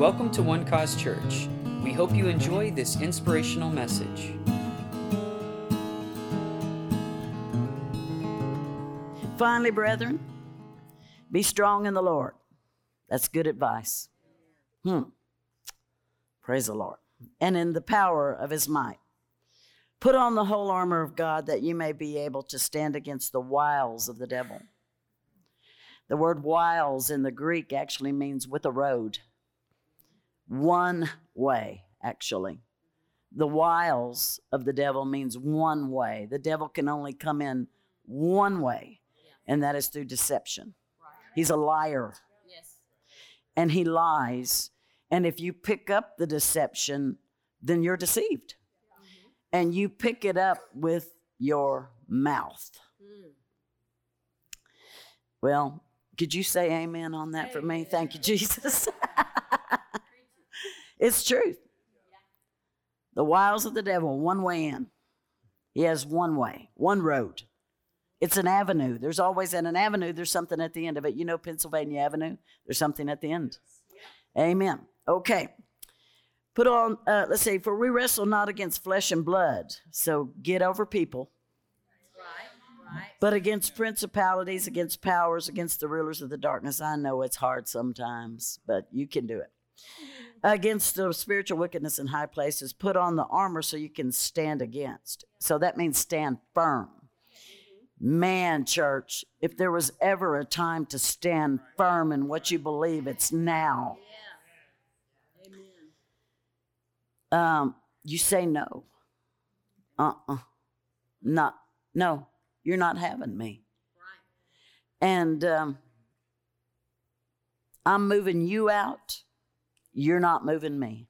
Welcome to One Cause Church. We hope you enjoy this inspirational message. Finally, brethren, be strong in the Lord. That's good advice. Hmm. Praise the Lord. And in the power of his might. Put on the whole armor of God that you may be able to stand against the wiles of the devil. The word wiles in the Greek actually means with a road. One way, actually. The wiles of the devil means one way. The devil can only come in one way, and that is through deception. He's a liar. And he lies. And if you pick up the deception, then you're deceived. Mm-hmm. And you pick it up with your mouth. Mm. Well, could you say amen on that for me? Thank you, Jesus. it's truth. The wiles of the devil, one way in. He has one way, one road. It's an avenue. There's always in an avenue, there's something at the end of it. You know Pennsylvania Avenue? There's something at the end. Amen. Okay. Put on, uh, let's see, for we wrestle not against flesh and blood. So get over people. But against principalities, against powers, against the rulers of the darkness. I know it's hard sometimes, but you can do it. Against the spiritual wickedness in high places, put on the armor so you can stand against. So that means stand firm. Man, church, if there was ever a time to stand firm in what you believe, it's now. Um, you say no. Uh uh Not, no, you're not having me. And um, I'm moving you out. You're not moving me.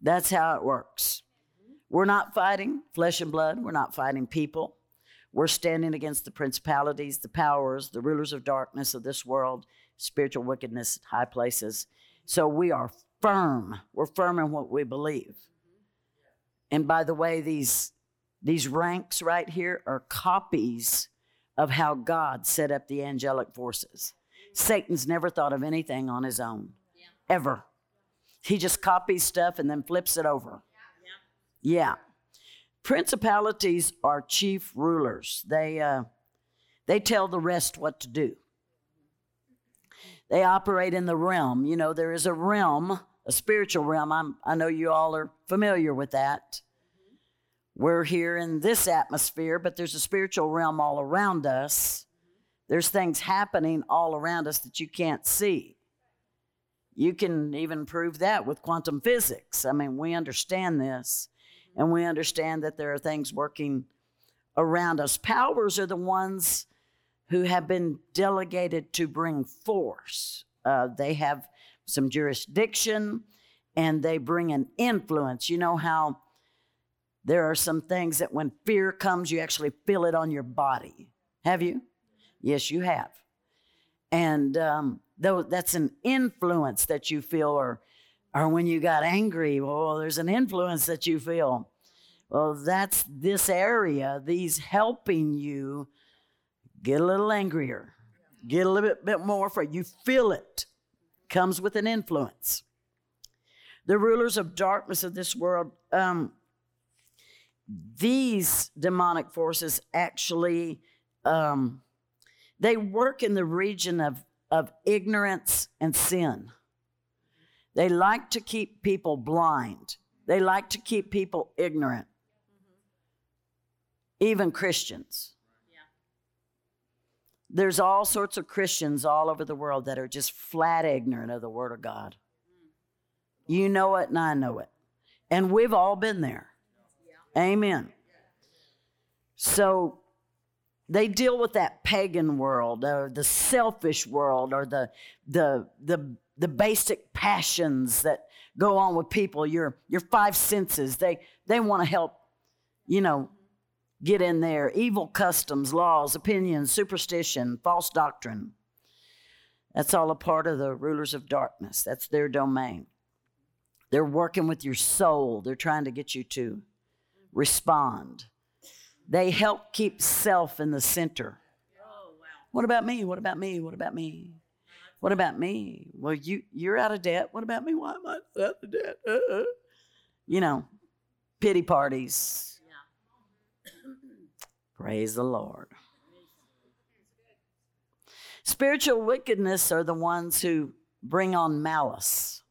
That's how it works. We're not fighting flesh and blood. We're not fighting people. We're standing against the principalities, the powers, the rulers of darkness of this world, spiritual wickedness, high places. So we are firm. We're firm in what we believe. And by the way, these, these ranks right here are copies of how God set up the angelic forces. Satan's never thought of anything on his own, ever. He just copies stuff and then flips it over. Yeah. Principalities are chief rulers. They, uh, they tell the rest what to do. They operate in the realm. You know, there is a realm, a spiritual realm. I'm, I know you all are familiar with that. We're here in this atmosphere, but there's a spiritual realm all around us. There's things happening all around us that you can't see. You can even prove that with quantum physics. I mean, we understand this, and we understand that there are things working around us. Powers are the ones who have been delegated to bring force. Uh, they have some jurisdiction and they bring an influence. You know how there are some things that when fear comes, you actually feel it on your body. Have you? Yes, you have. And um, though that's an influence that you feel, or or when you got angry, well, there's an influence that you feel. Well, that's this area, these helping you get a little angrier, get a little bit, more afraid. You feel it, comes with an influence. The rulers of darkness of this world, um, these demonic forces actually, um, they work in the region of, of ignorance and sin. They like to keep people blind. They like to keep people ignorant, even Christians. There's all sorts of Christians all over the world that are just flat ignorant of the Word of God. You know it, and I know it. And we've all been there. Amen. So they deal with that pagan world or the selfish world or the, the, the, the basic passions that go on with people, your, your five senses. They, they want to help, you know, get in there evil customs, laws, opinions, superstition, false doctrine. That's all a part of the rulers of darkness. That's their domain. They're working with your soul, they're trying to get you to respond. They help keep self in the center. What about me? What about me? What about me? What about me? Well, you you're out of debt. What about me? Why am I out of debt? Uh-uh. You know, pity parties. Praise the Lord. Spiritual wickedness are the ones who bring on malice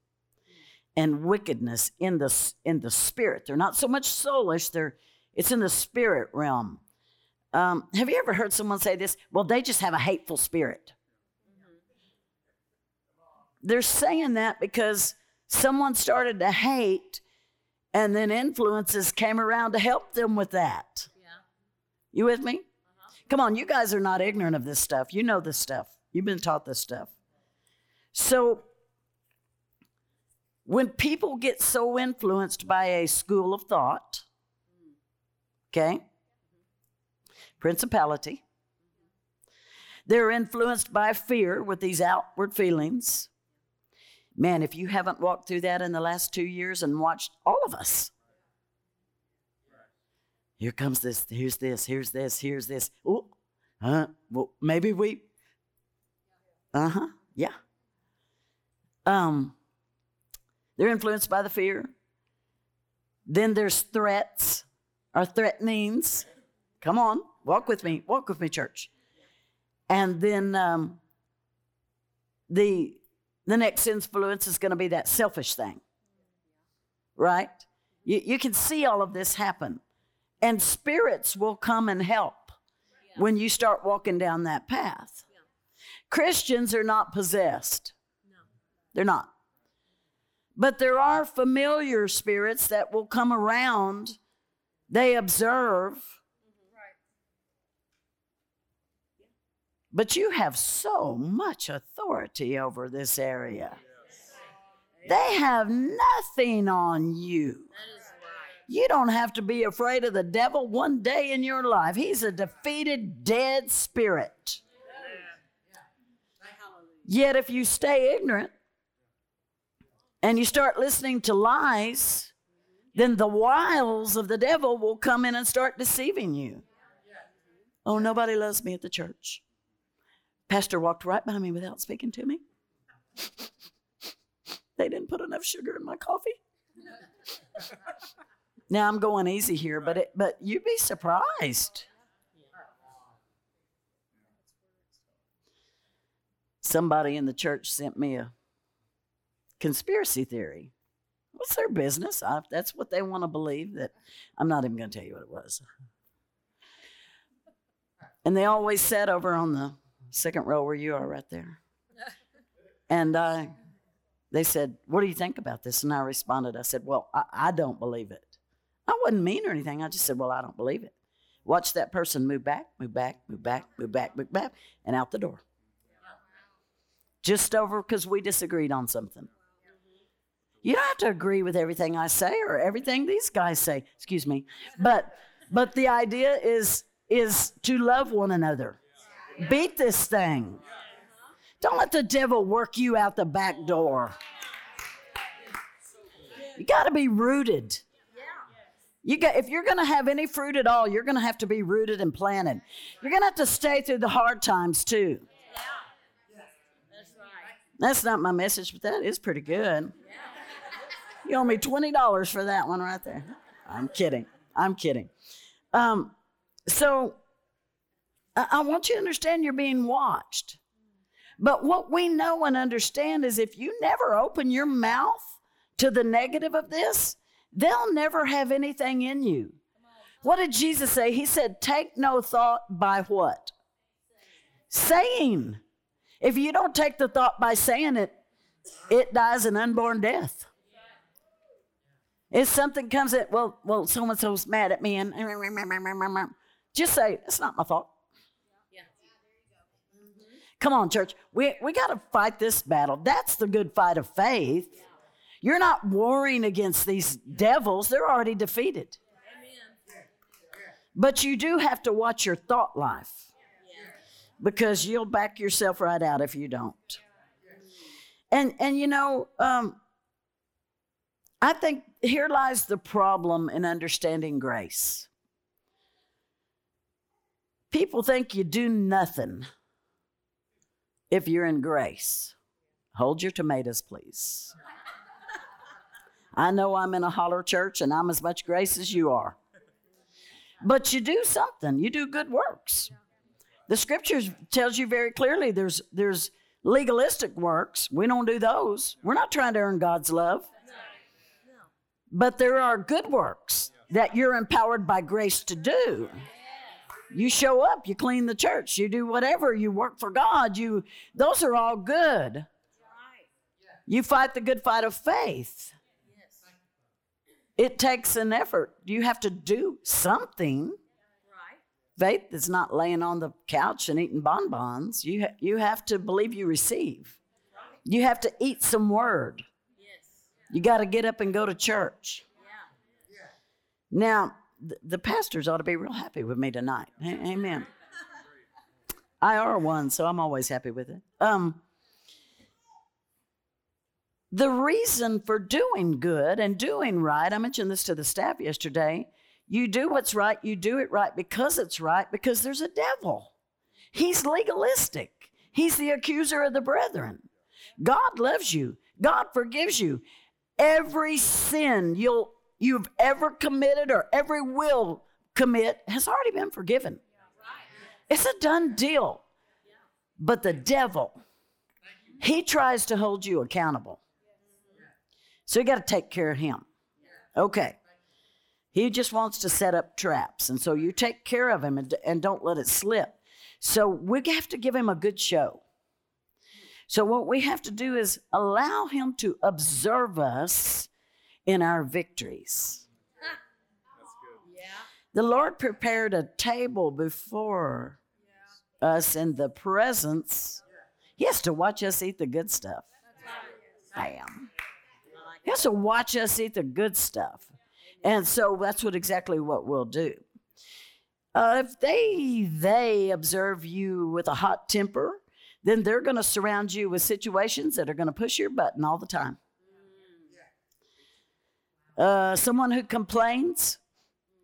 and wickedness in the in the spirit. They're not so much soulish. They're it's in the spirit realm. Um, have you ever heard someone say this? Well, they just have a hateful spirit. They're saying that because someone started to hate, and then influences came around to help them with that. Yeah. You with me? Uh-huh. Come on, you guys are not ignorant of this stuff. You know this stuff. You've been taught this stuff. So, when people get so influenced by a school of thought, okay, principality, they're influenced by fear with these outward feelings. Man, if you haven't walked through that in the last two years and watched all of us, here comes this, here's this, here's this, here's this. Oh, huh? Well, maybe we. Uh huh. Yeah. Um, they're influenced by the fear. Then there's threats or threatenings. Come on, walk with me, walk with me, church. And then um, the the next influence is going to be that selfish thing, right? You, you can see all of this happen, and spirits will come and help when you start walking down that path. Christians are not possessed. They're not. But there are familiar spirits that will come around, they observe. But you have so much authority over this area. They have nothing on you. You don't have to be afraid of the devil one day in your life. He's a defeated, dead spirit. Yet, if you stay ignorant, and you start listening to lies, then the wiles of the devil will come in and start deceiving you. Oh, nobody loves me at the church. Pastor walked right by me without speaking to me. they didn't put enough sugar in my coffee. now I'm going easy here, but it, but you'd be surprised. Somebody in the church sent me a conspiracy theory. What's their business? I, that's what they want to believe. That I'm not even going to tell you what it was. And they always sat over on the second row where you are, right there. And I, they said, "What do you think about this?" And I responded, "I said, well, I, I don't believe it. I wasn't mean or anything. I just said, well, I don't believe it. Watch that person move back, move back, move back, move back, move back, and out the door. Just over because we disagreed on something." You don't have to agree with everything I say or everything these guys say. Excuse me. But but the idea is is to love one another. Beat this thing. Don't let the devil work you out the back door. You got to be rooted. You got, if you're going to have any fruit at all, you're going to have to be rooted and planted. You're going to have to stay through the hard times too. That's not my message, but that is pretty good. You owe me $20 for that one right there. I'm kidding. I'm kidding. Um, so I, I want you to understand you're being watched. But what we know and understand is if you never open your mouth to the negative of this, they'll never have anything in you. What did Jesus say? He said, Take no thought by what? Saying. If you don't take the thought by saying it, it dies an unborn death. If something comes at, well, well, so and so's mad at me, and mm, mm, mm, just say, it's not my fault. Come on, church. We, we got to fight this battle. That's the good fight of faith. You're not warring against these devils, they're already defeated. But you do have to watch your thought life because you'll back yourself right out if you don't. And, and you know, um, I think here lies the problem in understanding grace. People think you do nothing if you're in grace. hold your tomatoes, please. I know I'm in a holler church and I'm as much grace as you are. But you do something, you do good works. The scriptures tells you very clearly there's there's legalistic works. We don't do those. We're not trying to earn God's love. But there are good works that you're empowered by grace to do. You show up, you clean the church, you do whatever, you work for God, you those are all good. You fight the good fight of faith. It takes an effort. You have to do something. Faith is not laying on the couch and eating bonbons. You, ha- you have to believe you receive. You have to eat some word. You got to get up and go to church. Now, th- the pastors ought to be real happy with me tonight. A- Amen. I are one, so I'm always happy with it. Um, the reason for doing good and doing right, I mentioned this to the staff yesterday. You do what's right, you do it right because it's right, because there's a devil. He's legalistic, he's the accuser of the brethren. God loves you, God forgives you. Every sin you'll, you've ever committed or every will commit has already been forgiven. It's a done deal. But the devil, he tries to hold you accountable. So you got to take care of him. Okay. He just wants to set up traps. And so you take care of him and, and don't let it slip. So we have to give him a good show. So what we have to do is allow him to observe us in our victories. Yeah. The Lord prepared a table before us in the presence. He has to watch us eat the good stuff. Bam. He has to watch us eat the good stuff. And so that's what exactly what we'll do. Uh, if they they observe you with a hot temper, then they're going to surround you with situations that are going to push your button all the time. Uh, someone who complains,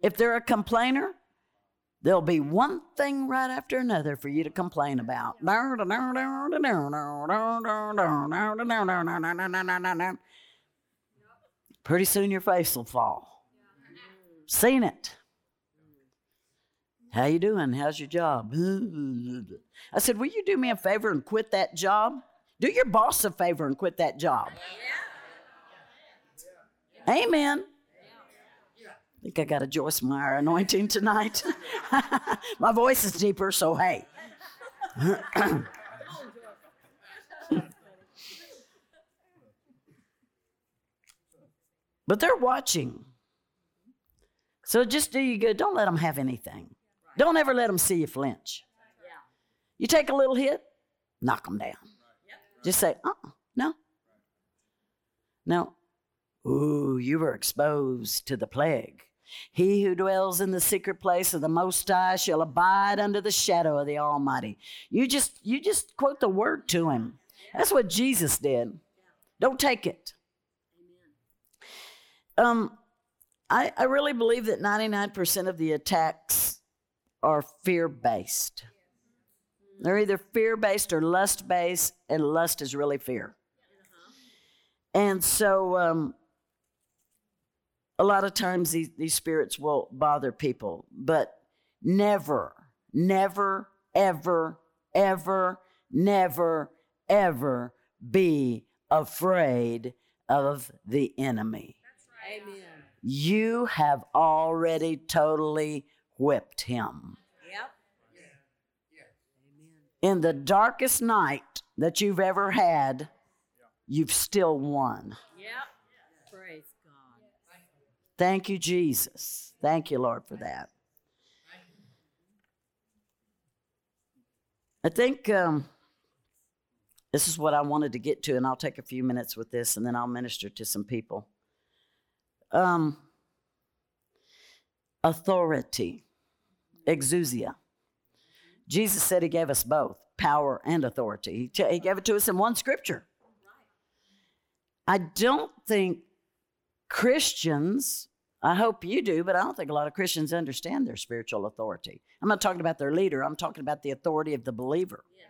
if they're a complainer, there'll be one thing right after another for you to complain about. Pretty soon your face will fall. Seen it. How you doing? How's your job? I said, "Will you do me a favor and quit that job? Do your boss a favor and quit that job." Amen. I think I got a Joyce Meyer anointing tonight. My voice is deeper, so hey. but they're watching. So just do you good. Don't let them have anything. Don't ever let them see you flinch. You take a little hit, knock them down. Just say, uh uh no. No. Ooh, you were exposed to the plague. He who dwells in the secret place of the Most High shall abide under the shadow of the Almighty. You just you just quote the word to him. That's what Jesus did. Don't take it. Um, I, I really believe that 99% of the attacks are fear based. They're either fear based or lust based, and lust is really fear. And so, um, a lot of times these, these spirits will bother people, but never, never, ever, ever, never, ever be afraid of the enemy. Amen. You have already totally whipped him. In the darkest night that you've ever had, you've still won. Yep. Praise God. Thank you, Jesus. Thank you, Lord, for that. I think um, this is what I wanted to get to, and I'll take a few minutes with this and then I'll minister to some people. Um, authority, exousia. Jesus said he gave us both power and authority. He, t- he gave it to us in one scripture. I don't think Christians, I hope you do, but I don't think a lot of Christians understand their spiritual authority. I'm not talking about their leader, I'm talking about the authority of the believer. Yes.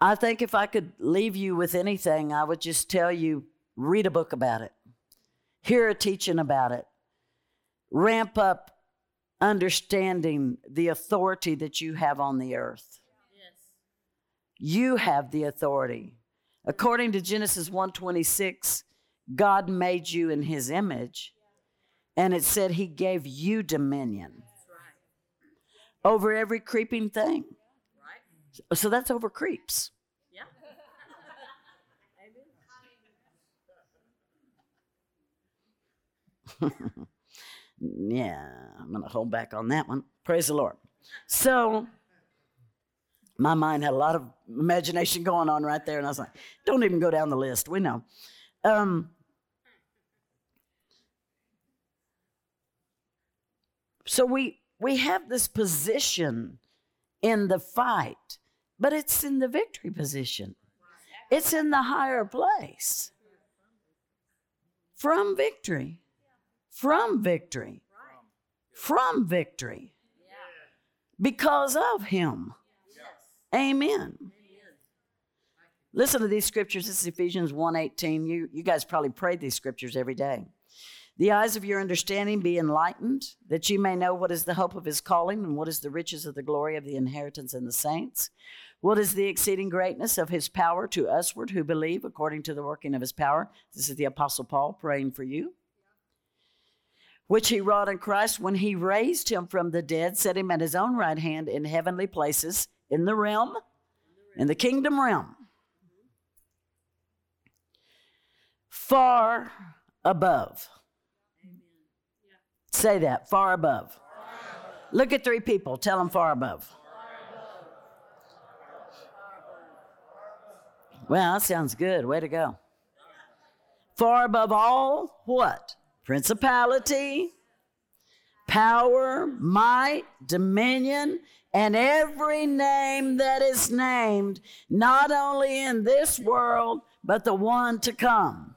I think if I could leave you with anything, I would just tell you read a book about it, hear a teaching about it, ramp up understanding the authority that you have on the earth. Yes. You have the authority. According to Genesis 1:26, God made you in his image, and it said he gave you dominion right. over every creeping thing. Right? So that's over creeps. Yeah. Yeah, I'm going to hold back on that one. Praise the Lord. So, my mind had a lot of imagination going on right there, and I was like, don't even go down the list. We know. Um, so, we, we have this position in the fight, but it's in the victory position, it's in the higher place from victory from victory. From victory. Because of him. Amen. Listen to these scriptures. This is Ephesians 1:18. You, you guys probably prayed these scriptures every day. The eyes of your understanding be enlightened, that you may know what is the hope of his calling, and what is the riches of the glory of the inheritance in the saints. What is the exceeding greatness of his power to usward who believe according to the working of his power? This is the Apostle Paul praying for you. Which he wrought in Christ when he raised him from the dead, set him at his own right hand in heavenly places in the realm, in the kingdom realm. Far above. Say that, far above. Look at three people, tell them far above. Well, that sounds good. Way to go. Far above all what? Principality, power, might, dominion, and every name that is named, not only in this world, but the one to come.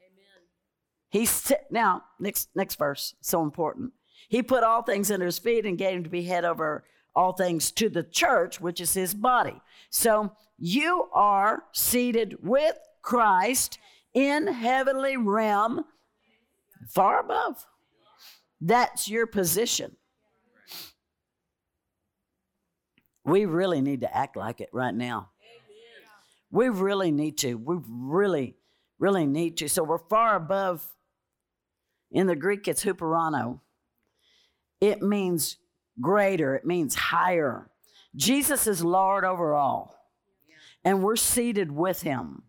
Amen. He said, now, next, next verse, so important. He put all things under his feet and gave him to be head over all things to the church, which is his body. So you are seated with Christ in heavenly realm, far above. That's your position. We really need to act like it right now. We really need to. We really, really need to. So we're far above. In the Greek, it's huperano. It means greater, it means higher. Jesus is Lord over all, and we're seated with him.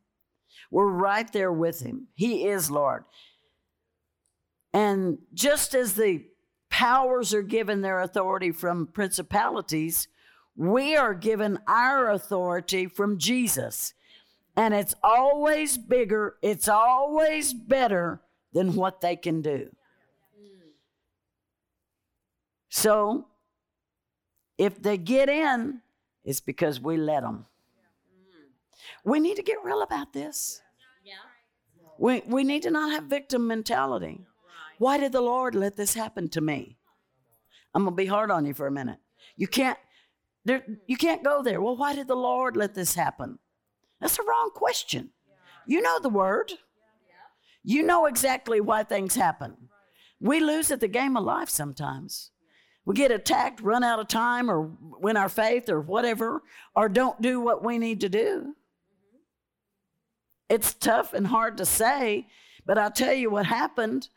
We're right there with him. He is Lord. And just as the powers are given their authority from principalities, we are given our authority from Jesus. And it's always bigger, it's always better than what they can do. So if they get in, it's because we let them. We need to get real about this. We, we need to not have victim mentality. Why did the Lord let this happen to me? I'm gonna be hard on you for a minute. You can't there, you can't go there. Well, why did the Lord let this happen? That's the wrong question. You know the word. You know exactly why things happen. We lose at the game of life sometimes. We get attacked, run out of time, or win our faith, or whatever, or don't do what we need to do. It's tough and hard to say, but I'll tell you what happened,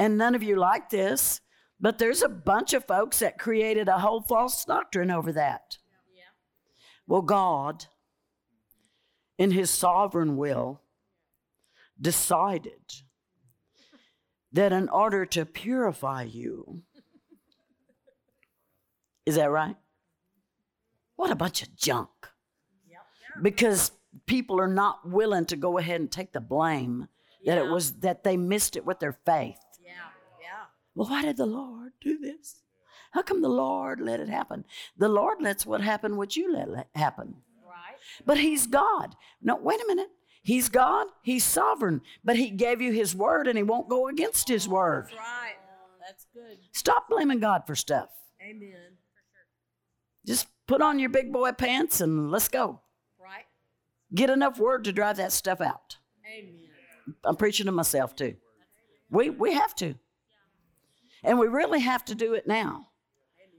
and none of you like this, but there's a bunch of folks that created a whole false doctrine over that. Yeah. Well, God, in His sovereign will, decided that in order to purify you, is that right? What a bunch of junk. Because people are not willing to go ahead and take the blame that it was that they missed it with their faith. Well, why did the Lord do this? How come the Lord let it happen? The Lord lets what happen what you let let happen. Right. But He's God. No, wait a minute. He's God. He's sovereign. But He gave you His word and He won't go against His word. That's right. That's good. Stop blaming God for stuff. Amen. Just put on your big boy pants and let's go. Right. get enough word to drive that stuff out. Amen. I'm preaching to myself too. We, we have to. And we really have to do it now.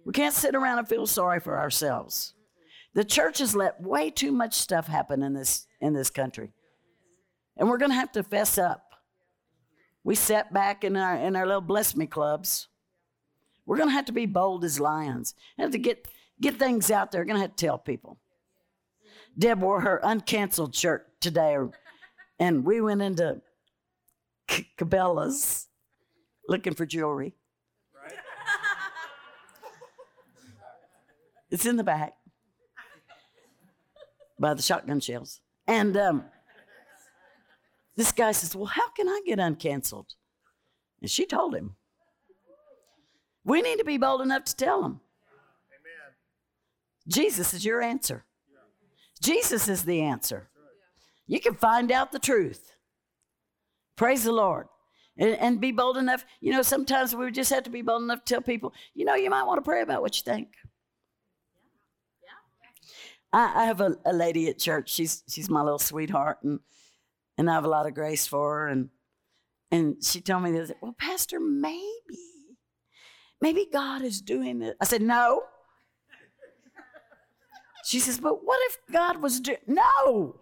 We can't sit around and feel sorry for ourselves. The church has let way too much stuff happen in this, in this country. And we're going to have to fess up. We sat back in our, in our little bless me clubs. We're going to have to be bold as lions. We Have to get, get things out there. We're going to have to tell people. Deb wore her uncanceled shirt today, and we went into Cabela's looking for jewelry. It's in the back by the shotgun shells. And um, this guy says, Well, how can I get uncanceled? And she told him. We need to be bold enough to tell him. Amen. Jesus is your answer. Jesus is the answer. You can find out the truth. Praise the Lord. And, and, be bold enough. You know, sometimes we just have to be bold enough to tell people, you know, you might want to pray about what you think. I, I have a, a, lady at church. She's she's my little sweetheart, and and I have a lot of grace for her. And and she told me this. Well, Pastor, maybe, maybe God is doing it. I said no. She says, but what if God was doing? No.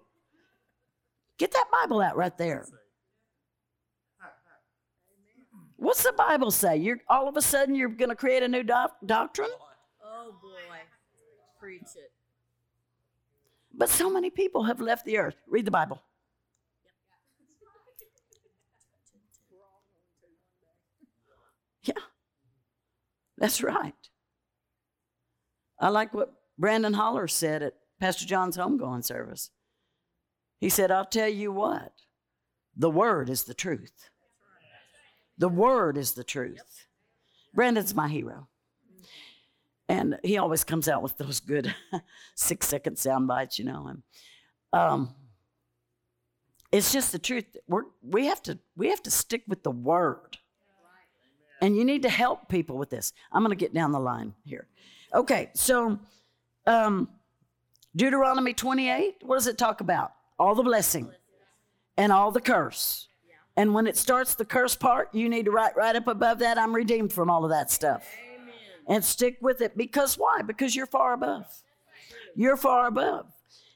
Get that Bible out right there. What's the Bible say? You're all of a sudden you're going to create a new doc- doctrine? Oh boy, preach it. But so many people have left the earth. Read the Bible. Yeah, that's right. I like what Brandon Holler said at Pastor John's homegoing service. He said, I'll tell you what, the word is the truth. The word is the truth. Brandon's my hero. And he always comes out with those good six second sound bites, you know. And um, it's just the truth. We're, we have to we have to stick with the word. And you need to help people with this. I'm going to get down the line here. Okay, so um, Deuteronomy 28, what does it talk about? All the blessing and all the curse. And when it starts the curse part, you need to write right up above that, I'm redeemed from all of that stuff and stick with it. Because why? Because you're far above. You're far above.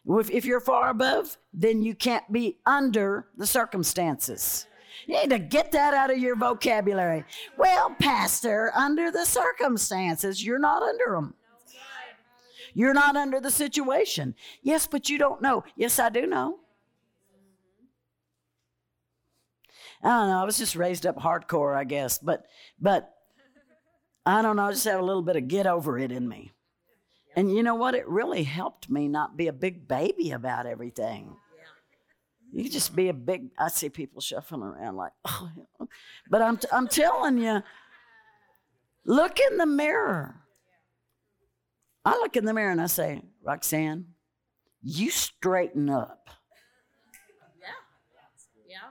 If, you're far above, then you can't be under the circumstances. You need to get that out of your vocabulary. Well, Pastor, under the circumstances, you're not under them. You're not under the situation. Yes, but you don't know. Yes, I do know. I don't know. I was just raised up hardcore, I guess. But but I don't know, I just have a little bit of get over it in me. And you know what? It really helped me not be a big baby about everything. You just be a big, I see people shuffling around like, oh, but I'm, t- I'm telling you, look in the mirror. I look in the mirror and I say, Roxanne, you straighten up. Yeah. Yeah.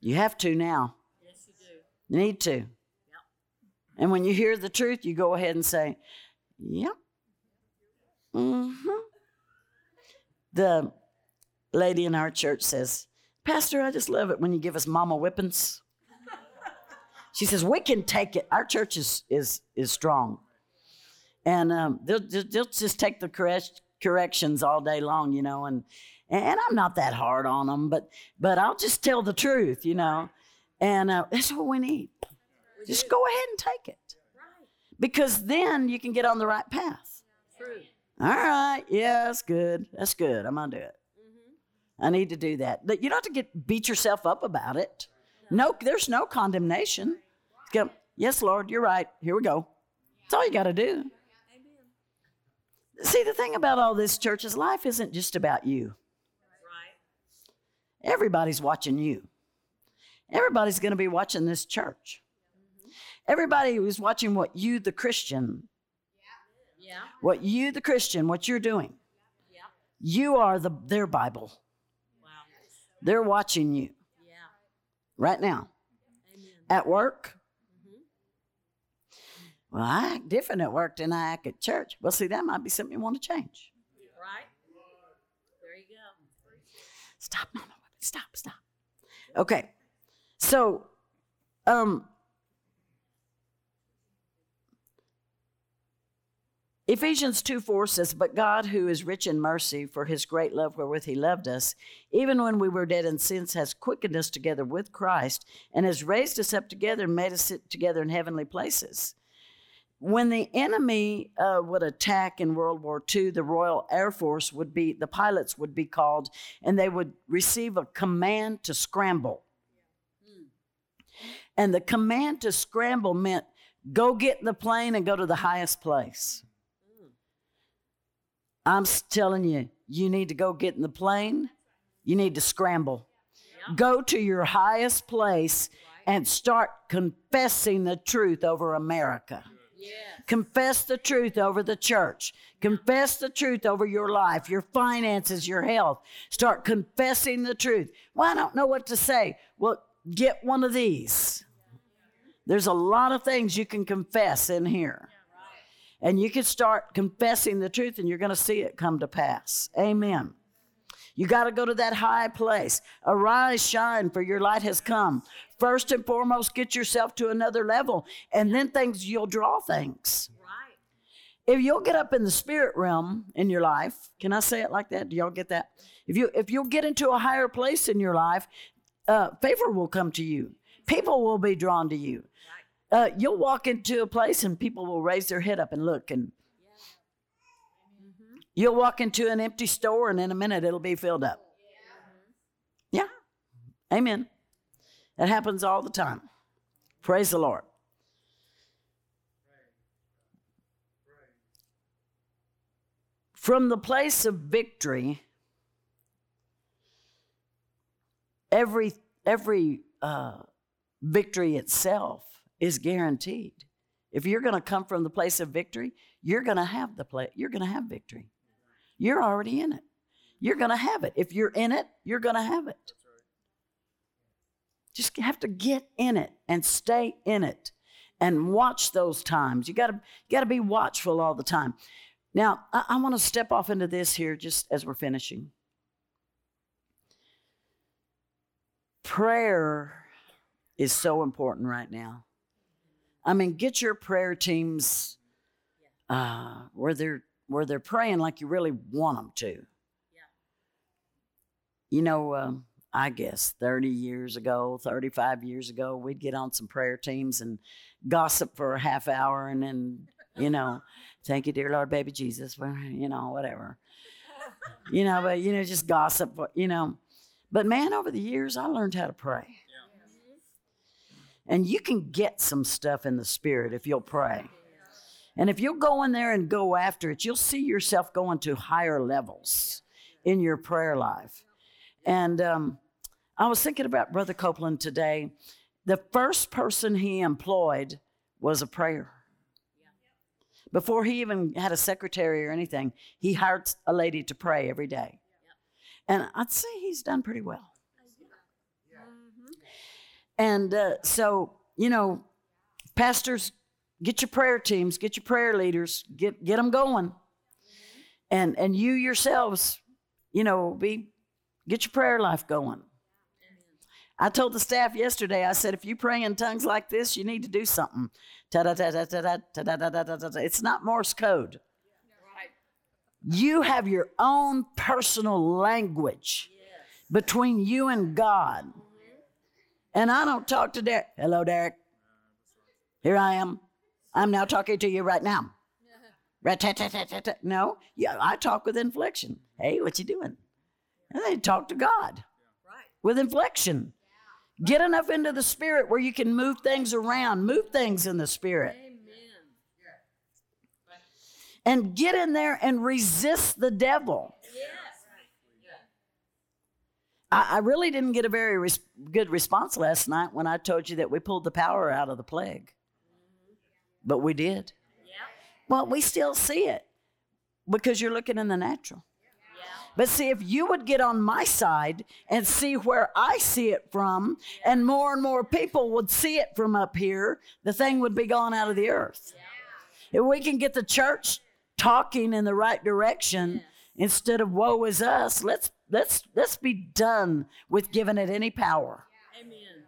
You have to now. Yes, you do. You need to. And when you hear the truth, you go ahead and say, Yep. Mm-hmm. The lady in our church says, Pastor, I just love it when you give us mama whippings. She says, We can take it. Our church is, is, is strong. And um, they'll, they'll just take the correct, corrections all day long, you know. And, and I'm not that hard on them, but, but I'll just tell the truth, you know. And uh, that's what we need. Just go ahead and take it. Because then you can get on the right path. All right. Yeah, that's good. That's good. I'm going to do it. Mm-hmm. I need to do that. But you don't have to get beat yourself up about it. No, there's no condemnation. Go, yes, Lord, you're right. Here we go. That's all you got to do. See, the thing about all this church is life isn't just about you. Everybody's watching you. Everybody's going to be watching this church. Everybody was watching what you, the Christian, yeah. what you, the Christian, what you're doing. Yeah. You are the their Bible. Wow. They're watching you. Yeah. Right now. Amen. At work. Mm-hmm. Well, I act different at work than I act at church. Well, see, that might be something you want to change. Right. There you go. Stop, Mama. Stop, stop. Okay. So, um, Ephesians 2 4 says, But God, who is rich in mercy for his great love wherewith he loved us, even when we were dead in sins, has quickened us together with Christ and has raised us up together and made us sit together in heavenly places. When the enemy uh, would attack in World War II, the Royal Air Force would be, the pilots would be called, and they would receive a command to scramble. And the command to scramble meant go get the plane and go to the highest place. I'm telling you, you need to go get in the plane. You need to scramble. Go to your highest place and start confessing the truth over America. Yes. Confess the truth over the church. Confess the truth over your life, your finances, your health. Start confessing the truth. Well, I don't know what to say. Well, get one of these. There's a lot of things you can confess in here. And you can start confessing the truth and you're going to see it come to pass. Amen. You got to go to that high place. Arise, shine, for your light has come. First and foremost, get yourself to another level, and then things, you'll draw things. Right. If you'll get up in the spirit realm in your life, can I say it like that? Do y'all get that? If you if you'll get into a higher place in your life, uh, favor will come to you. People will be drawn to you. Uh, you'll walk into a place and people will raise their head up and look and you'll walk into an empty store and in a minute it'll be filled up. Yeah. Amen. It happens all the time. Praise the lord. From the place of victory every every uh, victory itself is guaranteed. If you're going to come from the place of victory, you're going to have the play, you're going to have victory. You're already in it. You're going to have it. If you're in it, you're going to have it. Just have to get in it and stay in it and watch those times. You got to got to be watchful all the time. Now, I, I want to step off into this here just as we're finishing. Prayer is so important right now. I mean, get your prayer teams uh, where they're where they're praying like you really want them to. Yeah. You know, um, I guess 30 years ago, 35 years ago, we'd get on some prayer teams and gossip for a half hour and then, you know, thank you, dear Lord, baby Jesus, you know, whatever. you know, but, you know, just gossip, you know. But man, over the years, I learned how to pray. And you can get some stuff in the spirit if you'll pray. And if you'll go in there and go after it, you'll see yourself going to higher levels in your prayer life. And um, I was thinking about Brother Copeland today. The first person he employed was a prayer. Before he even had a secretary or anything, he hired a lady to pray every day. And I'd say he's done pretty well. And uh, so, you know, pastors, get your prayer teams, get your prayer leaders, get get them going. And and you yourselves, you know, be get your prayer life going. I told the staff yesterday, I said, if you pray in tongues like this, you need to do something. It's not Morse code. You have your own personal language between you and God. And I don't talk to Derek. Hello, Derek. Here I am. I'm now talking to you right now. No, yeah, I talk with inflection. Hey, what you doing? And they talk to God with inflection. Get enough into the spirit where you can move things around, move things in the spirit. And get in there and resist the devil. I, I really didn't get a very res- good response last night when I told you that we pulled the power out of the plague. But we did. Well, we still see it because you're looking in the natural. But see, if you would get on my side and see where I see it from, and more and more people would see it from up here, the thing would be gone out of the earth. If we can get the church talking in the right direction instead of woe is us, let's let's let's be done with giving it any power. Amen.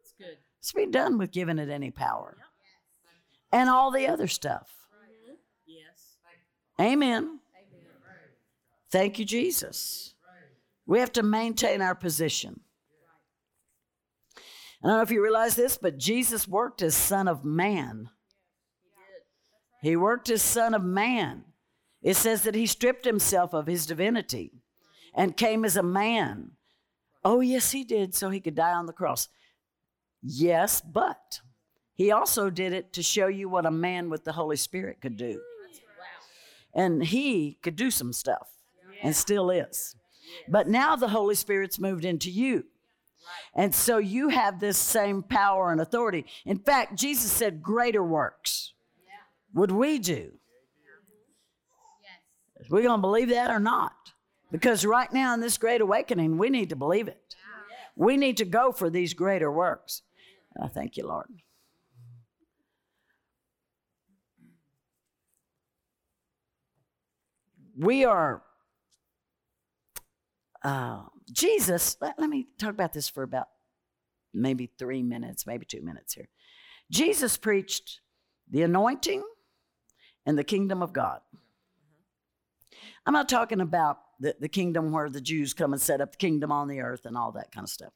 It's good. Let's be done with giving it any power. And all the other stuff. Mm-hmm. Yes. Amen. Thank you, Jesus. We have to maintain our position. I don't know if you realize this, but Jesus worked as Son of Man. He worked as Son of Man. It says that he stripped himself of his divinity and came as a man. Oh, yes, he did, so he could die on the cross. Yes, but he also did it to show you what a man with the Holy Spirit could do. And he could do some stuff and still is. But now the Holy Spirit's moved into you. And so you have this same power and authority. In fact, Jesus said, Greater works would we do. We're going to believe that or not? Because right now in this great awakening, we need to believe it. We need to go for these greater works. I thank you, Lord. We are, uh, Jesus, let, let me talk about this for about maybe three minutes, maybe two minutes here. Jesus preached the anointing and the kingdom of God. I'm not talking about the, the kingdom where the Jews come and set up the kingdom on the earth and all that kind of stuff.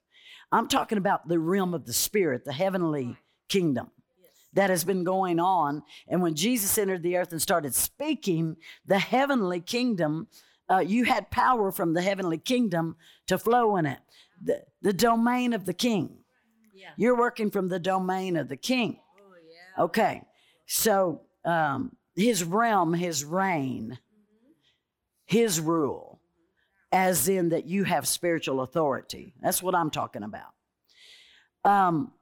I'm talking about the realm of the spirit, the heavenly kingdom that has been going on. And when Jesus entered the earth and started speaking, the heavenly kingdom, uh, you had power from the heavenly kingdom to flow in it. The, the domain of the king. Yeah. You're working from the domain of the king. Oh yeah. Okay. So um, his realm, his reign, his rule, as in that you have spiritual authority. That's what I'm talking about. Um,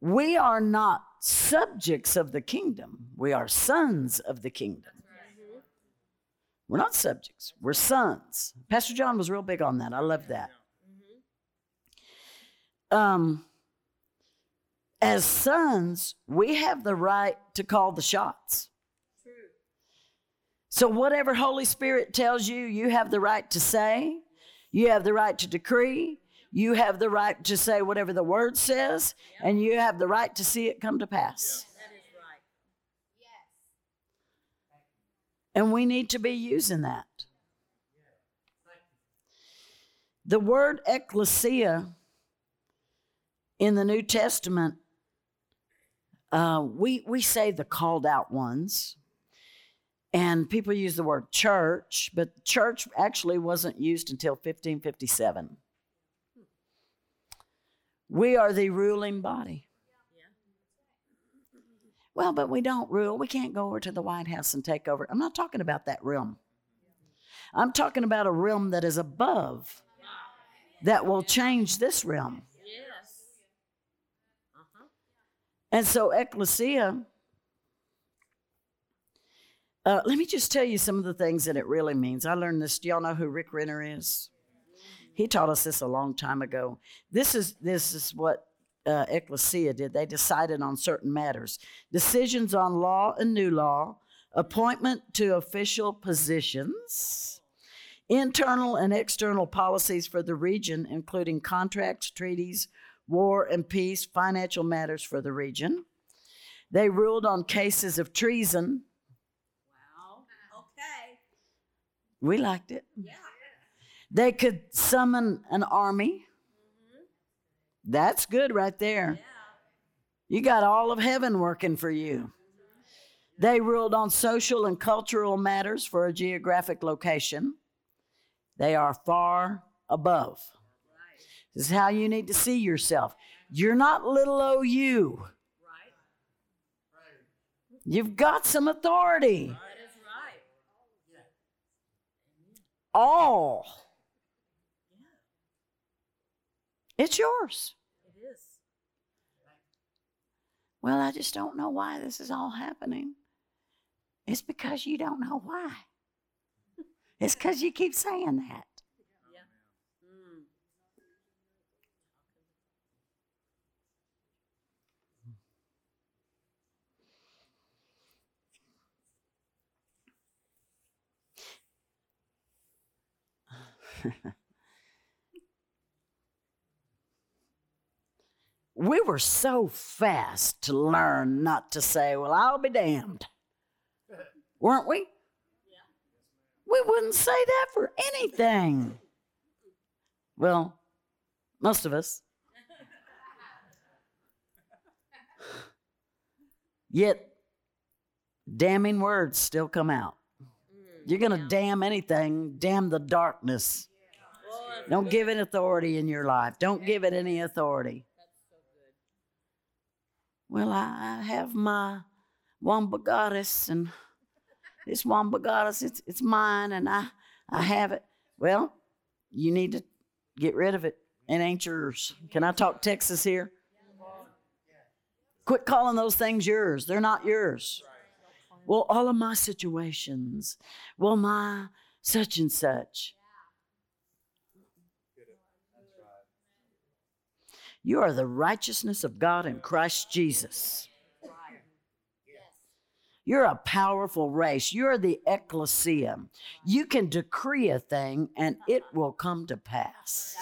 we are not subjects of the kingdom, we are sons of the kingdom. We're not subjects, we're sons. Pastor John was real big on that. I love that. Um, as sons, we have the right to call the shots. So, whatever Holy Spirit tells you, you have the right to say, you have the right to decree, you have the right to say whatever the word says, and you have the right to see it come to pass. That is right. And we need to be using that. The word ecclesia in the New Testament, uh, we, we say the called out ones. And people use the word church, but church actually wasn't used until 1557. We are the ruling body. Well, but we don't rule. We can't go over to the White House and take over. I'm not talking about that realm. I'm talking about a realm that is above, that will change this realm. Yes. Uh-huh. And so, ecclesia, uh, let me just tell you some of the things that it really means. I learned this. Do y'all know who Rick Renner is? He taught us this a long time ago. This is this is what uh, ecclesia did. They decided on certain matters, decisions on law and new law, appointment to official positions, internal and external policies for the region, including contracts, treaties, war and peace, financial matters for the region. They ruled on cases of treason. Wow. Okay. We liked it. Yeah. They could summon an army. Mm-hmm. That's good right there. Yeah. You got all of heaven working for you. Mm-hmm. They ruled on social and cultural matters for a geographic location. They are far above. This is how you need to see yourself. You're not little OU. Right. You've got some authority. That is right. All. It's yours. It is. Well, I just don't know why this is all happening. It's because you don't know why. It's because you keep saying that. we were so fast to learn not to say, Well, I'll be damned. Weren't we? We wouldn't say that for anything. Well, most of us. Yet, damning words still come out. Mm. You're going to damn anything, damn the darkness. Don't give it authority in your life. Don't give it any authority. Well, I have my Wamba goddess, and this Wamba goddess, it's, it's mine, and I, I have it. Well, you need to get rid of it. It ain't yours. Can I talk Texas here? Quit calling those things yours. They're not yours. Well, all of my situations. Well, my such and such. You are the righteousness of God in Christ Jesus. You're a powerful race. You're the ecclesia. You can decree a thing and it will come to pass.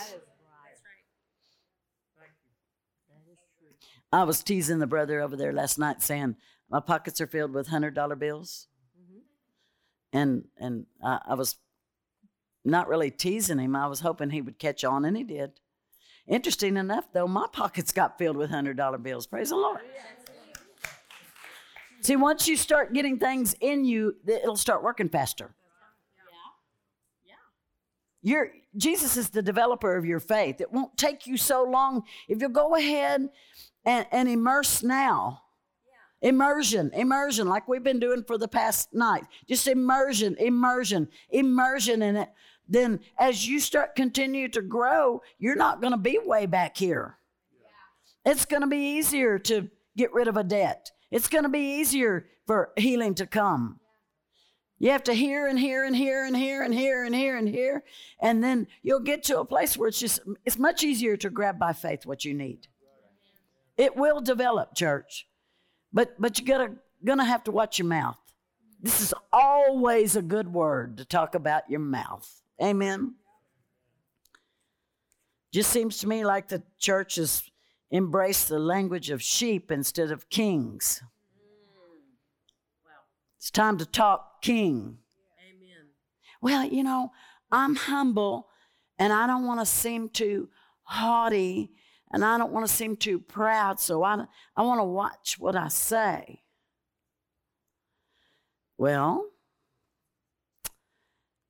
I was teasing the brother over there last night saying, My pockets are filled with $100 bills. And, and I, I was not really teasing him. I was hoping he would catch on, and he did. Interesting enough, though, my pockets got filled with $100 bills. Praise the Lord. See, once you start getting things in you, it'll start working faster. Yeah. You're, Jesus is the developer of your faith. It won't take you so long if you go ahead and, and immerse now. Immersion, immersion, like we've been doing for the past night. Just immersion, immersion, immersion in it. Then as you start continue to grow, you're not going to be way back here. It's going to be easier to get rid of a debt. It's going to be easier for healing to come. You have to hear and hear and hear and hear and hear and hear and hear. And then you'll get to a place where it's just, it's much easier to grab by faith what you need. It will develop, church. But but you gotta gonna have to watch your mouth. This is always a good word to talk about your mouth. Amen. Just seems to me like the church has embraced the language of sheep instead of kings. It's time to talk king. Amen. Well, you know, I'm humble and I don't want to seem too haughty and I don't want to seem too proud, so I, I want to watch what I say. Well,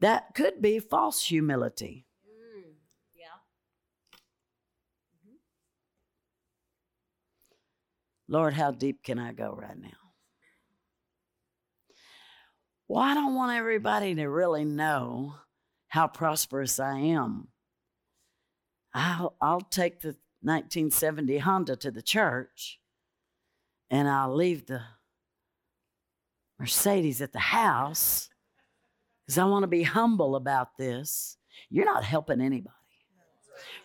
that could be false humility. Mm, yeah. Mm-hmm. Lord, how deep can I go right now? Well, I don't want everybody to really know how prosperous I am. I'll, I'll take the 1970 Honda to the church, and I'll leave the Mercedes at the house because I want to be humble about this. You're not helping anybody.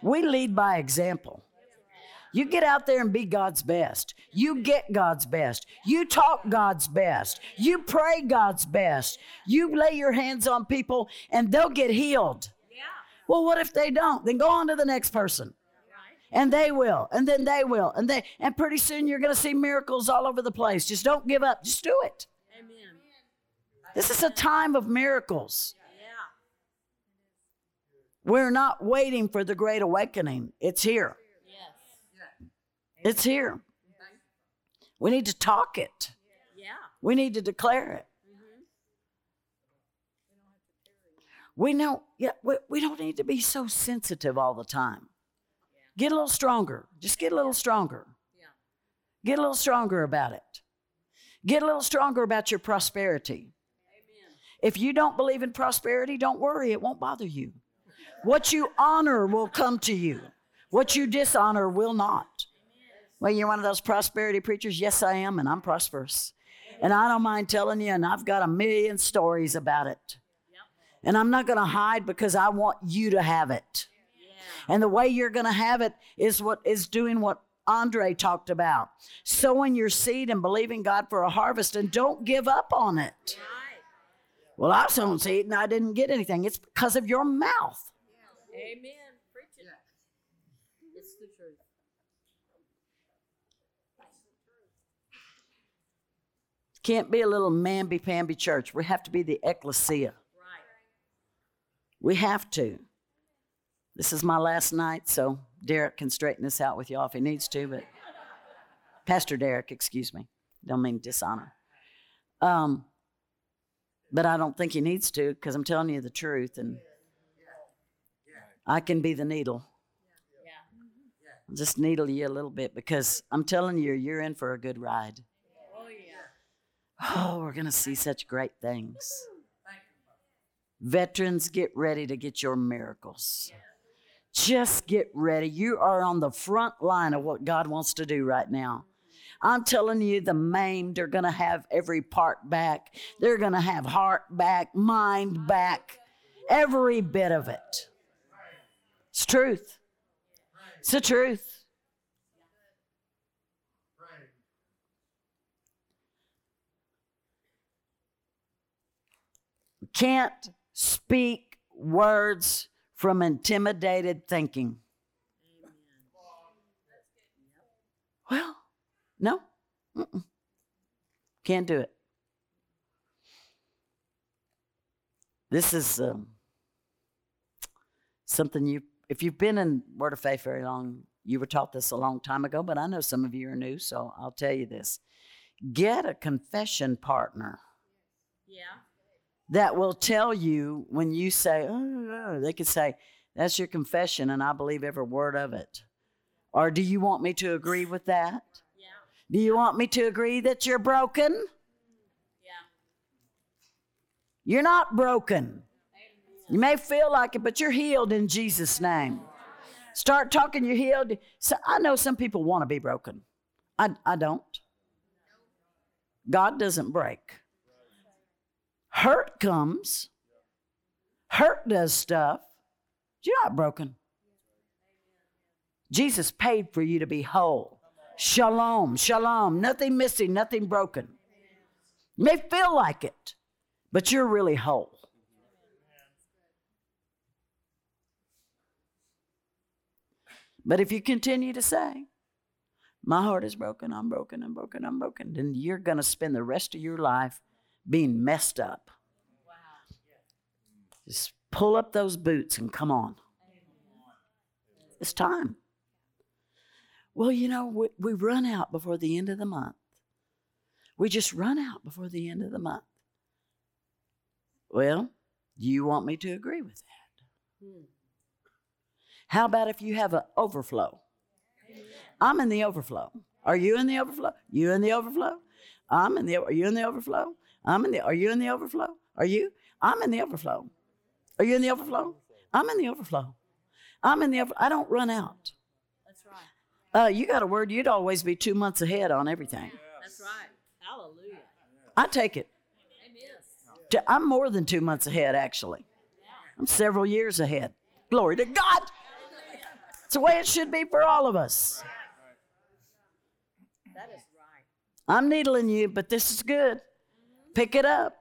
We lead by example. You get out there and be God's best. You get God's best. You talk God's best. You pray God's best. You lay your hands on people and they'll get healed. Yeah. Well, what if they don't? Then go on to the next person and they will, and then they will, and they, and pretty soon you're going to see miracles all over the place. Just don't give up. Just do it. This is a time of miracles. Yeah. We're not waiting for the great awakening. It's here. Yes. It's here. We need to talk it. Yeah. We need to declare it. Mm-hmm. We know, yeah, we, we don't need to be so sensitive all the time. Get a little stronger. Just get a little stronger. Yeah. Get a little stronger about it. Get a little stronger about your prosperity. If you don't believe in prosperity, don't worry, it won't bother you. What you honor will come to you, what you dishonor will not. Well, you're one of those prosperity preachers? Yes, I am, and I'm prosperous. And I don't mind telling you, and I've got a million stories about it. And I'm not going to hide because I want you to have it. And the way you're going to have it is what is doing what Andre talked about sowing your seed and believing God for a harvest and don't give up on it. Well, I sown seed and I didn't get anything. It's because of your mouth. Amen. Preach it. It's the truth. Can't be a little mamby pamby church. We have to be the ecclesia. Right. We have to. This is my last night, so Derek can straighten this out with y'all if he needs to, but Pastor Derek, excuse me. Don't mean dishonor. Um, but I don't think he needs to because I'm telling you the truth and I can be the needle. Just needle you a little bit because I'm telling you, you're in for a good ride. Oh yeah. Oh, we're going to see such great things. Veterans, get ready to get your miracles. Just get ready. You are on the front line of what God wants to do right now. I'm telling you, the maimed are going to have every part back. They're going to have heart back, mind back, every bit of it. It's truth. It's the truth. Can't speak words from intimidated thinking. Well, no. Mm-mm. Can't do it. This is um, something you, if you've been in Word of Faith very long, you were taught this a long time ago, but I know some of you are new, so I'll tell you this. Get a confession partner Yeah. that will tell you when you say, oh, they could say, that's your confession, and I believe every word of it. Or do you want me to agree with that? Do you want me to agree that you're broken? Yeah. You're not broken. You may feel like it, but you're healed in Jesus' name. Start talking, you're healed. So I know some people want to be broken. I, I don't. God doesn't break. Hurt comes, hurt does stuff. You're not broken. Jesus paid for you to be whole. Shalom, shalom, nothing missing, nothing broken. You may feel like it, but you're really whole. But if you continue to say, My heart is broken, I'm broken, I'm broken, I'm broken, then you're going to spend the rest of your life being messed up. Wow. Just pull up those boots and come on. It's time. Well, you know, we, we run out before the end of the month. We just run out before the end of the month. Well, do you want me to agree with that? Hmm. How about if you have an overflow? I'm in the overflow. Are you in the overflow? You in the overflow? I'm in the. Are you in the overflow? I'm in the. Are you in the overflow? Are you? I'm in the overflow. Are you in the overflow? I'm in the overflow. I'm in the. Over, I don't run out. Uh, you got a word. You'd always be two months ahead on everything. That's right. Hallelujah. I take it. Amen. I'm more than two months ahead, actually. I'm several years ahead. Glory to God. It's the way it should be for all of us. That is right. I'm needling you, but this is good. Pick it up.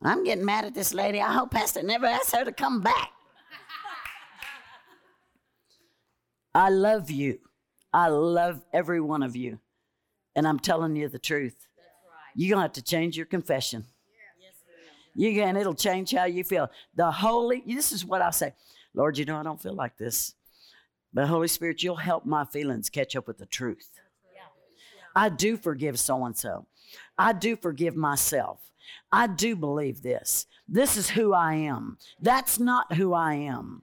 I'm getting mad at this lady. I hope Pastor never asks her to come back. I love you. I love every one of you. And I'm telling you the truth. Right. You're going to have to change your confession. Yes. You can, it'll change how you feel. The Holy, this is what I say Lord, you know, I don't feel like this. But Holy Spirit, you'll help my feelings catch up with the truth. Yeah. I do forgive so and so. I do forgive myself. I do believe this. This is who I am. That's not who I am.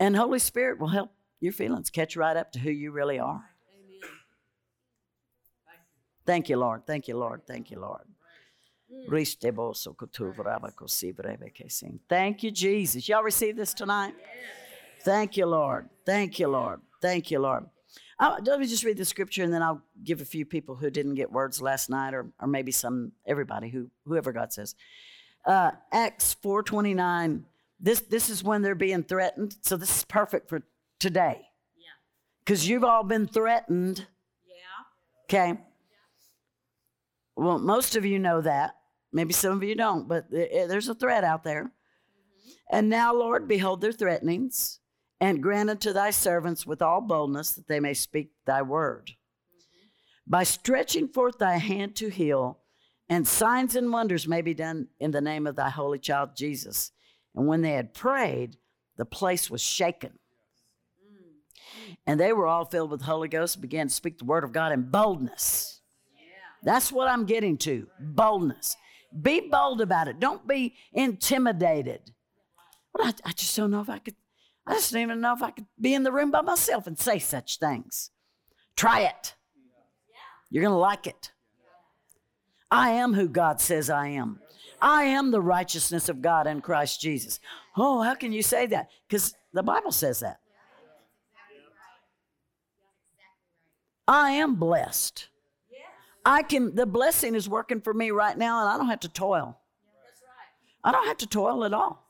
And Holy Spirit will help your feelings catch right up to who you really are. Amen. Thank you, Lord. Thank you, Lord. Thank you, Lord. Thank you, Jesus. Y'all receive this tonight? Thank you, Lord. Thank you, Lord. Thank you, Lord. Let me just read the scripture and then I'll give a few people who didn't get words last night or, or maybe some, everybody, who whoever God says. Uh, Acts 4.29, this, this is when they're being threatened. So this is perfect for today Yeah. because you've all been threatened. Yeah. Okay. Well, most of you know that. Maybe some of you don't, but eh, there's a threat out there. And now, Lord, behold their threatenings, and grant unto thy servants with all boldness that they may speak thy word. By stretching forth thy hand to heal, and signs and wonders may be done in the name of thy holy child Jesus. And when they had prayed, the place was shaken. Mm. And they were all filled with the Holy Ghost and began to speak the word of God in boldness. That's what I'm getting to boldness. Be bold about it. Don't be intimidated. But I, I just don't know if I could, I just don't even know if I could be in the room by myself and say such things. Try it. You're going to like it. I am who God says I am. I am the righteousness of God in Christ Jesus. Oh, how can you say that? Because the Bible says that. I am blessed. I can the blessing is working for me right now and I don't have to toil. I don't have to toil at all.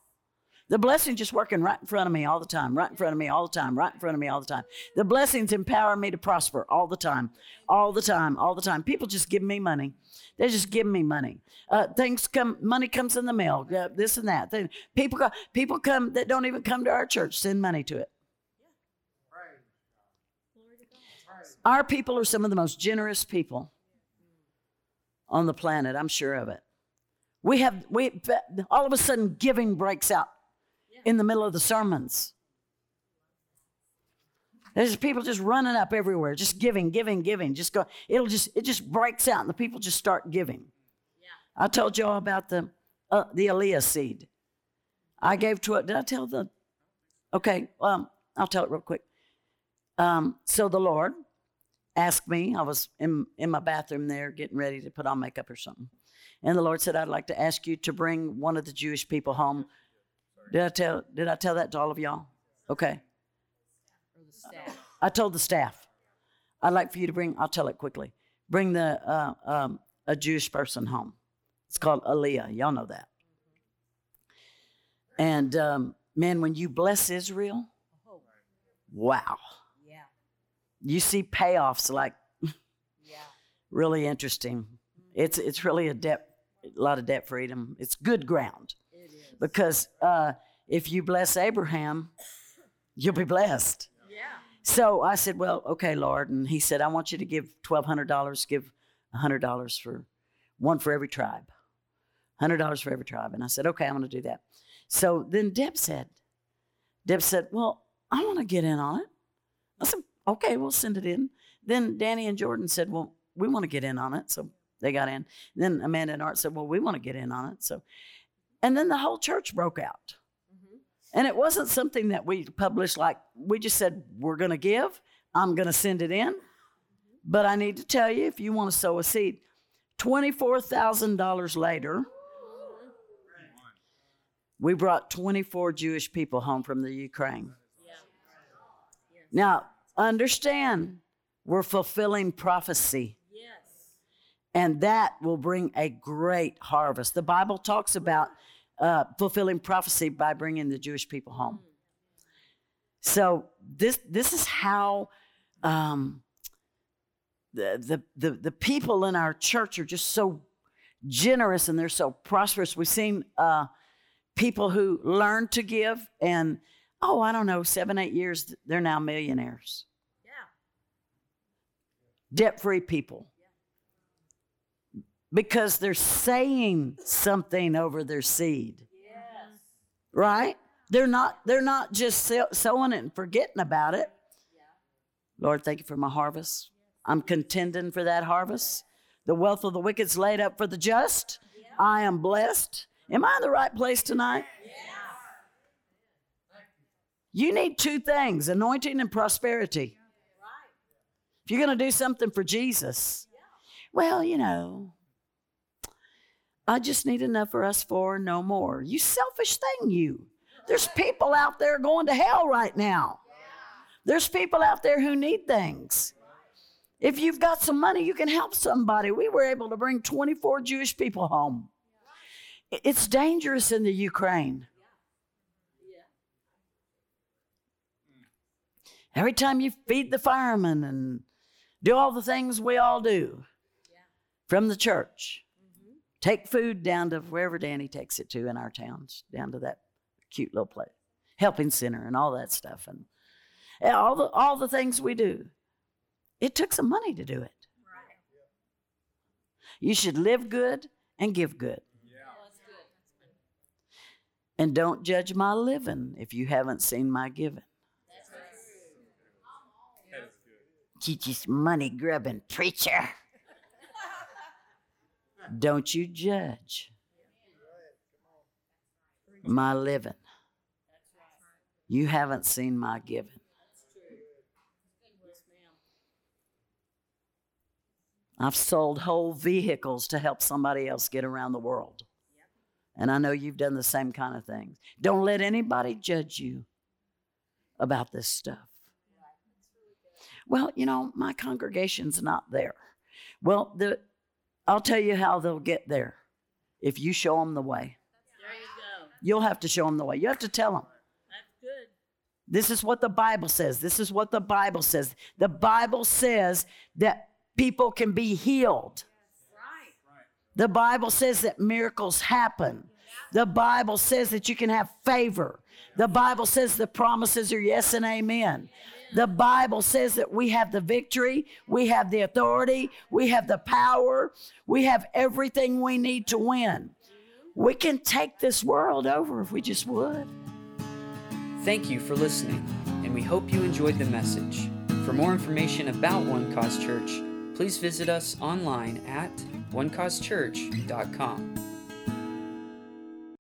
The blessing just working right in front of me all the time, right in front of me all the time, right in front of me all the time. The blessings empower me to prosper all the time, all the time, all the time. People just give me money. They just give me money. Uh, things come, money comes in the mail, uh, this and that. People, go, people come that don't even come to our church, send money to it. Our people are some of the most generous people on the planet. I'm sure of it. We have we all of a sudden giving breaks out in the middle of the sermons. There's people just running up everywhere, just giving, giving, giving. Just go. It'll just it just breaks out, and the people just start giving. Yeah. I told y'all about the uh, the Aliyah seed. I gave to it. Did I tell the? Okay, um, I'll tell it real quick. Um, so the Lord asked me. I was in in my bathroom there, getting ready to put on makeup or something, and the Lord said, "I'd like to ask you to bring one of the Jewish people home did I tell did I tell that to all of y'all? Okay. I told the staff. I'd like for you to bring, I'll tell it quickly. Bring the uh, um, a Jewish person home. It's called Aliyah. Y'all know that. And um, man, when you bless Israel, wow. Yeah. You see payoffs like yeah. really interesting. It's it's really a debt, a lot of debt freedom. It's good ground because uh, if you bless Abraham, you'll be blessed. Yeah. So I said, Well, okay, Lord. And he said, I want you to give $1,200, give $100 for one for every tribe. $100 for every tribe. And I said, Okay, I'm going to do that. So then Deb said, Deb said, Well, I want to get in on it. I said, Okay, we'll send it in. Then Danny and Jordan said, Well, we want to get in on it. So they got in. Then Amanda and Art said, Well, we want to get in on it. So and then the whole church broke out. Mm-hmm. And it wasn't something that we published like, we just said, we're going to give, I'm going to send it in. But I need to tell you, if you want to sow a seed, $24,000 later, we brought 24 Jewish people home from the Ukraine. Now, understand, we're fulfilling prophecy. And that will bring a great harvest. The Bible talks about uh, fulfilling prophecy by bringing the Jewish people home. So this this is how um, the, the the the people in our church are just so generous and they're so prosperous. We've seen uh, people who learn to give, and oh, I don't know, seven eight years they're now millionaires. Yeah, debt free people because they're saying something over their seed. Yes. Right? They're not they're not just sowing it and forgetting about it. Yeah. Lord, thank you for my harvest. I'm contending for that harvest. The wealth of the wicked is laid up for the just. Yeah. I am blessed. Am I in the right place tonight? Yeah. You need two things anointing and prosperity. If you're going to do something for Jesus, well, you know, I just need enough for us four, no more. You selfish thing, you. There's people out there going to hell right now. There's people out there who need things. If you've got some money, you can help somebody. We were able to bring 24 Jewish people home. It's dangerous in the Ukraine. Every time you feed the firemen and do all the things we all do from the church, Take food down to wherever Danny takes it to in our towns, down to that cute little place, helping center, and all that stuff, and all the all the things we do. It took some money to do it. You should live good and give good. And don't judge my living if you haven't seen my giving. That's You just money grubbing preacher. Don't you judge my living. You haven't seen my giving. I've sold whole vehicles to help somebody else get around the world. And I know you've done the same kind of things. Don't let anybody judge you about this stuff. Well, you know, my congregation's not there. Well, the, I'll tell you how they'll get there if you show them the way. There you go. You'll have to show them the way. You have to tell them. That's good. This is what the Bible says. This is what the Bible says. The Bible says that people can be healed. Right. The Bible says that miracles happen. The Bible says that you can have favor. The Bible says the promises are yes and amen. The Bible says that we have the victory, we have the authority, we have the power, we have everything we need to win. We can take this world over if we just would. Thank you for listening, and we hope you enjoyed the message. For more information about One Cause Church, please visit us online at onecausechurch.com.